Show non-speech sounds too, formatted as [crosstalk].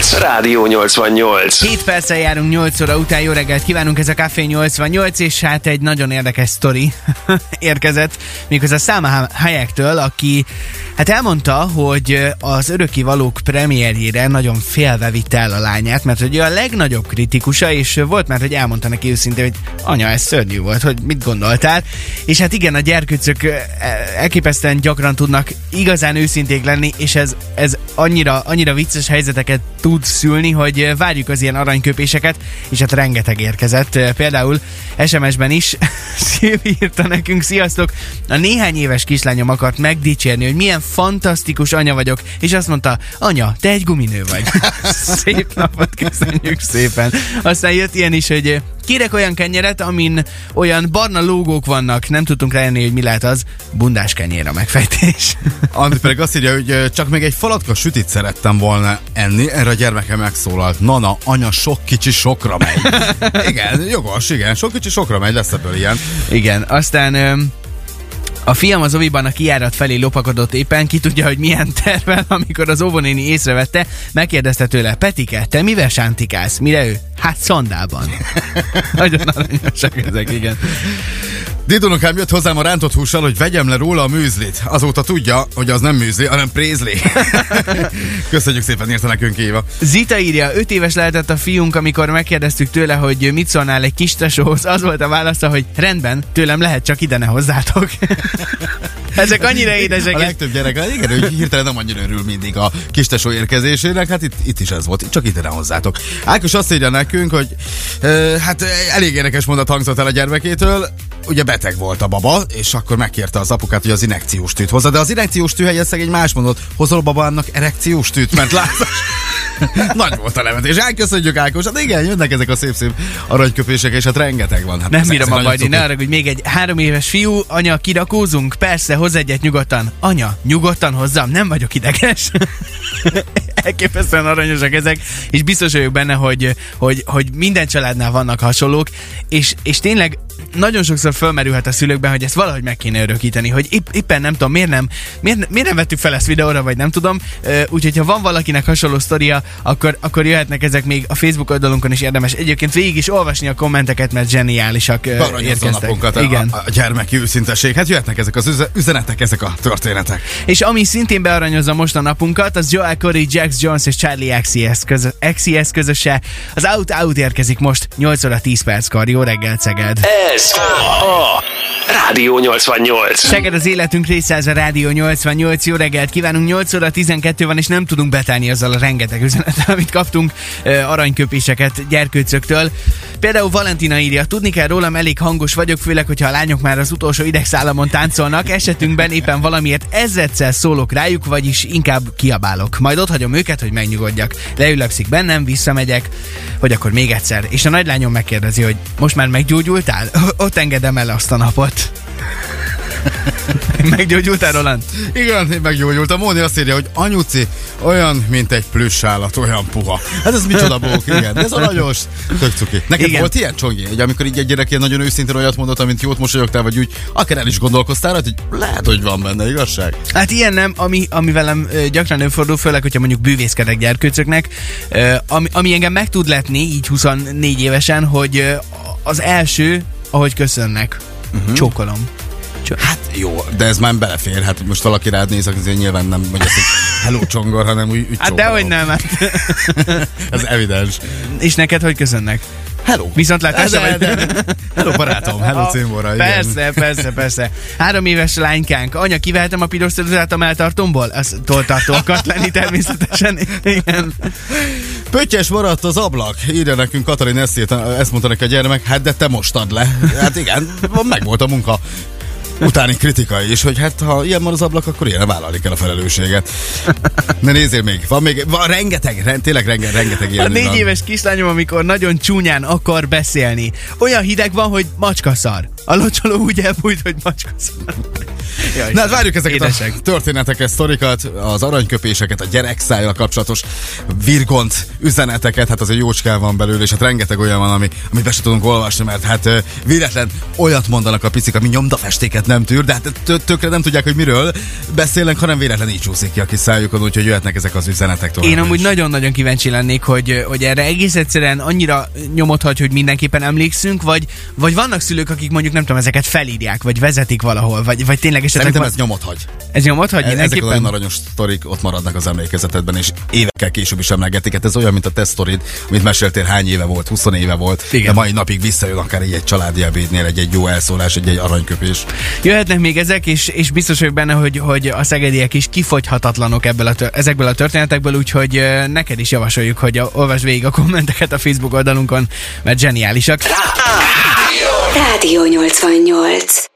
perc. Rádió 88. 7 perccel járunk 8 óra után, jó reggelt kívánunk, ez a Café 88, és hát egy nagyon érdekes sztori [laughs] érkezett, méghozzá Száma Hayektől, aki hát elmondta, hogy az öröki valók premierjére nagyon félve vitte el a lányát, mert hogy a legnagyobb kritikusa, és volt már, hogy elmondta neki őszintén, hogy anya, ez szörnyű volt, hogy mit gondoltál, és hát igen, a gyerkőcök elképesztően gyakran tudnak igazán őszinték lenni, és ez, ez annyira, annyira vicces helyzeteket tud szülni, hogy várjuk az ilyen aranyköpéseket, és hát rengeteg érkezett. Például SMS-ben is [laughs] Szilvi írta nekünk, sziasztok! A néhány éves kislányom akart megdicsérni, hogy milyen fantasztikus anya vagyok, és azt mondta, anya, te egy guminő vagy. [laughs] Szép napot köszönjük szépen. Aztán jött ilyen is, hogy Kérek olyan kenyeret, amin olyan barna lógók vannak, nem tudtunk rájönni, hogy mi lehet az. Bundás kenyér a megfejtés. [laughs] Andi pedig azt írja, hogy csak még egy falatka sütit szerettem volna enni, erre a gyermeke megszólalt. Nana, anya sok kicsi sokra megy. [laughs] igen, jogos, igen, sok kicsi sokra megy, lesz ebből ilyen. Igen, aztán a fiam az oviban a kiárat felé lopakodott éppen, ki tudja, hogy milyen tervel, [laughs] amikor az óvonéni észrevette, megkérdezte tőle, Petike, te mivel sántikálsz? Mire ő? Hát szondában. [laughs] Nagyon aranyosak ezek, igen. Dédunokám jött hozzám a rántott hússal, hogy vegyem le róla a műzlit. Azóta tudja, hogy az nem műzli, hanem prézli. [laughs] Köszönjük szépen, írta nekünk Éva. Zita írja, 5 éves lehetett a fiunk, amikor megkérdeztük tőle, hogy mit szólnál egy kis tesóhoz. Az volt a válasza, hogy rendben, tőlem lehet, csak ide ne hozzátok. [laughs] Ezek annyira édesek. A legtöbb gyerek, hát igen, hogy hirtelen nem annyira örül mindig a kis tesó érkezésének, hát itt, itt is ez volt, csak ide hozzátok. Ákos azt írja nekünk, hogy uh, hát elég érdekes mondat hangzott el a gyermekétől, ugye beteg volt a baba, és akkor megkérte az apukát, hogy az inekciós tűt hozza, de az inekciós tű helyett szegény más mondott, hozol a babának erekciós tűt, mert látsz. [laughs] Nagy volt a nevetés. Elköszönjük Ákos. Hát igen, jönnek ezek a szép-szép aranyköpések, és hát rengeteg van. Hát nem bírom a bajni, ne arra, hogy még egy három éves fiú, anya, kirakózunk? Persze, hoz egyet nyugodtan. Anya, nyugodtan hozzam, nem vagyok ideges. [laughs] Elképesztően aranyosak ezek, és biztos vagyok benne, hogy, hogy, hogy minden családnál vannak hasonlók, és, és tényleg nagyon sokszor fölmerülhet a szülőkben, hogy ezt valahogy meg kéne örökíteni, hogy épp, éppen nem tudom, miért nem, miért, miért nem vettük fel ezt videóra, vagy nem tudom. Úgyhogy ha van valakinek hasonló sztoria, akkor, akkor jöhetnek ezek még a Facebook oldalunkon is érdemes. Egyébként végig is olvasni a kommenteket, mert zseniálisak érkeztek. A, Igen. A, a gyermeki őszinteség. Hát jöhetnek ezek az üzenetek, ezek a történetek. És ami szintén bearanyozza most a napunkat, az Joel Corey, Jax Jones és Charlie XCS, közö, XCS közöse. Az Out Out érkezik most 8 óra 10 perckor. Jó reggel, Szeged! Ez a Rádió 88. Szeged az életünk része, ez a Rádió 88. Jó reggelt kívánunk, 8 óra 12 van, és nem tudunk betelni azzal a rengeteg üzenettel, [laughs] amit kaptunk aranyköpéseket gyerkőcöktől. Például Valentina írja, tudni kell rólam, elég hangos vagyok, főleg, hogyha a lányok már az utolsó idegszállamon táncolnak, esetünkben éppen valamiért ezredszer szólok rájuk, vagyis inkább kiabálok. Majd ott hagyom őket, hogy megnyugodjak. Leülepszik bennem, visszamegyek, vagy akkor még egyszer. És a nagylányom megkérdezi, hogy most már meggyógyultál? [laughs] Ott engedem el azt a napot. [laughs] Meggyógyultál, Roland? Igen, én meggyógyultam. Móni azt írja, hogy anyuci olyan, mint egy plüss állat, olyan puha. Hát ez micsoda bók, igen. Ez aranyos. Tök cuki. Neked igen. volt ilyen csongi, hogy amikor így egy gyerek ilyen nagyon őszintén olyat mondott, amint jót mosolyogtál, vagy úgy, akár el is gondolkoztál, hogy lehet, hogy van benne igazság. Hát ilyen nem, ami, ami velem gyakran előfordul, főleg, hogyha mondjuk bűvészkedek gyerkőcöknek, ami, ami engem meg tud letni, így 24 évesen, hogy az első, ahogy köszönnek. Uh-huh. Csókolom. Hát jó, de ez már belefér. Hát most valaki rád néz, azért nyilván nem mondja, hogy hello csongor, hanem úgy, úgy Hát dehogy nem. Hát. [laughs] ez evidens. És neked hogy köszönnek? Hello. Viszontlátásra vagy? De, de. Hello barátom, hello címbora. Persze, persze, persze. Három éves lánykánk. Anya, kivehetem a piros ceruzát a melltartomból? Az toltartó akart lenni természetesen. Igen. Pöttyes maradt az ablak. Írja nekünk Katalin eszét, ezt mondta neki a gyermek. Hát de te mostad le. Hát igen, meg volt a munka utáni kritika is, hogy hát ha ilyen van az ablak, akkor ilyen vállalni kell a felelősséget. Ne nézzél még, van még, van rengeteg, tényleg rengeteg, rengeteg ilyen. A négy van. éves kislányom, amikor nagyon csúnyán akar beszélni. Olyan hideg van, hogy macska szar. A locsoló úgy elbújt, hogy macska szar. Jaj, Na hát várjuk ezeket édesek. a történeteket, sztorikat, az aranyköpéseket, a gyerekszájjal kapcsolatos virgont üzeneteket, hát azért jócskán van belőle, és hát rengeteg olyan van, ami, amit be sem tudunk olvasni, mert hát véletlen olyat mondanak a picik, ami nyomdafestéket nem tűr, de hát tö- tökre nem tudják, hogy miről beszélnek, hanem véletlenül így csúszik ki a kis szájukon, úgyhogy jöhetnek ezek az üzenetek tovább. Én amúgy nagyon-nagyon kíváncsi lennék, hogy, hogy erre egész egyszerűen annyira nyomot hagy, hogy mindenképpen emlékszünk, vagy, vagy vannak szülők, akik mondjuk nem tudom, ezeket felírják, vagy vezetik valahol, vagy, vagy tényleg esetleg Szerintem van- ez nyomot hagy. ez nyomot hagy Ezek az olyan aranyos sztorik ott maradnak az emlékezetedben, és évekkel később is emlegetik. Hát ez olyan, mint a te sztorid, amit meséltél, hány éve volt, 20 éve volt, Igen. de mai napig visszajön akár egy, egy családi ebédnél, egy, egy jó elszólás, egy, egy aranyköpés. Jöhetnek még ezek, és, és biztos vagyok benne, hogy, hogy a szegediek is kifogyhatatlanok ebből a ezekből a történetekből, úgyhogy neked is javasoljuk, hogy a, olvasd végig a kommenteket a Facebook oldalunkon, mert zseniálisak. Rádió 88.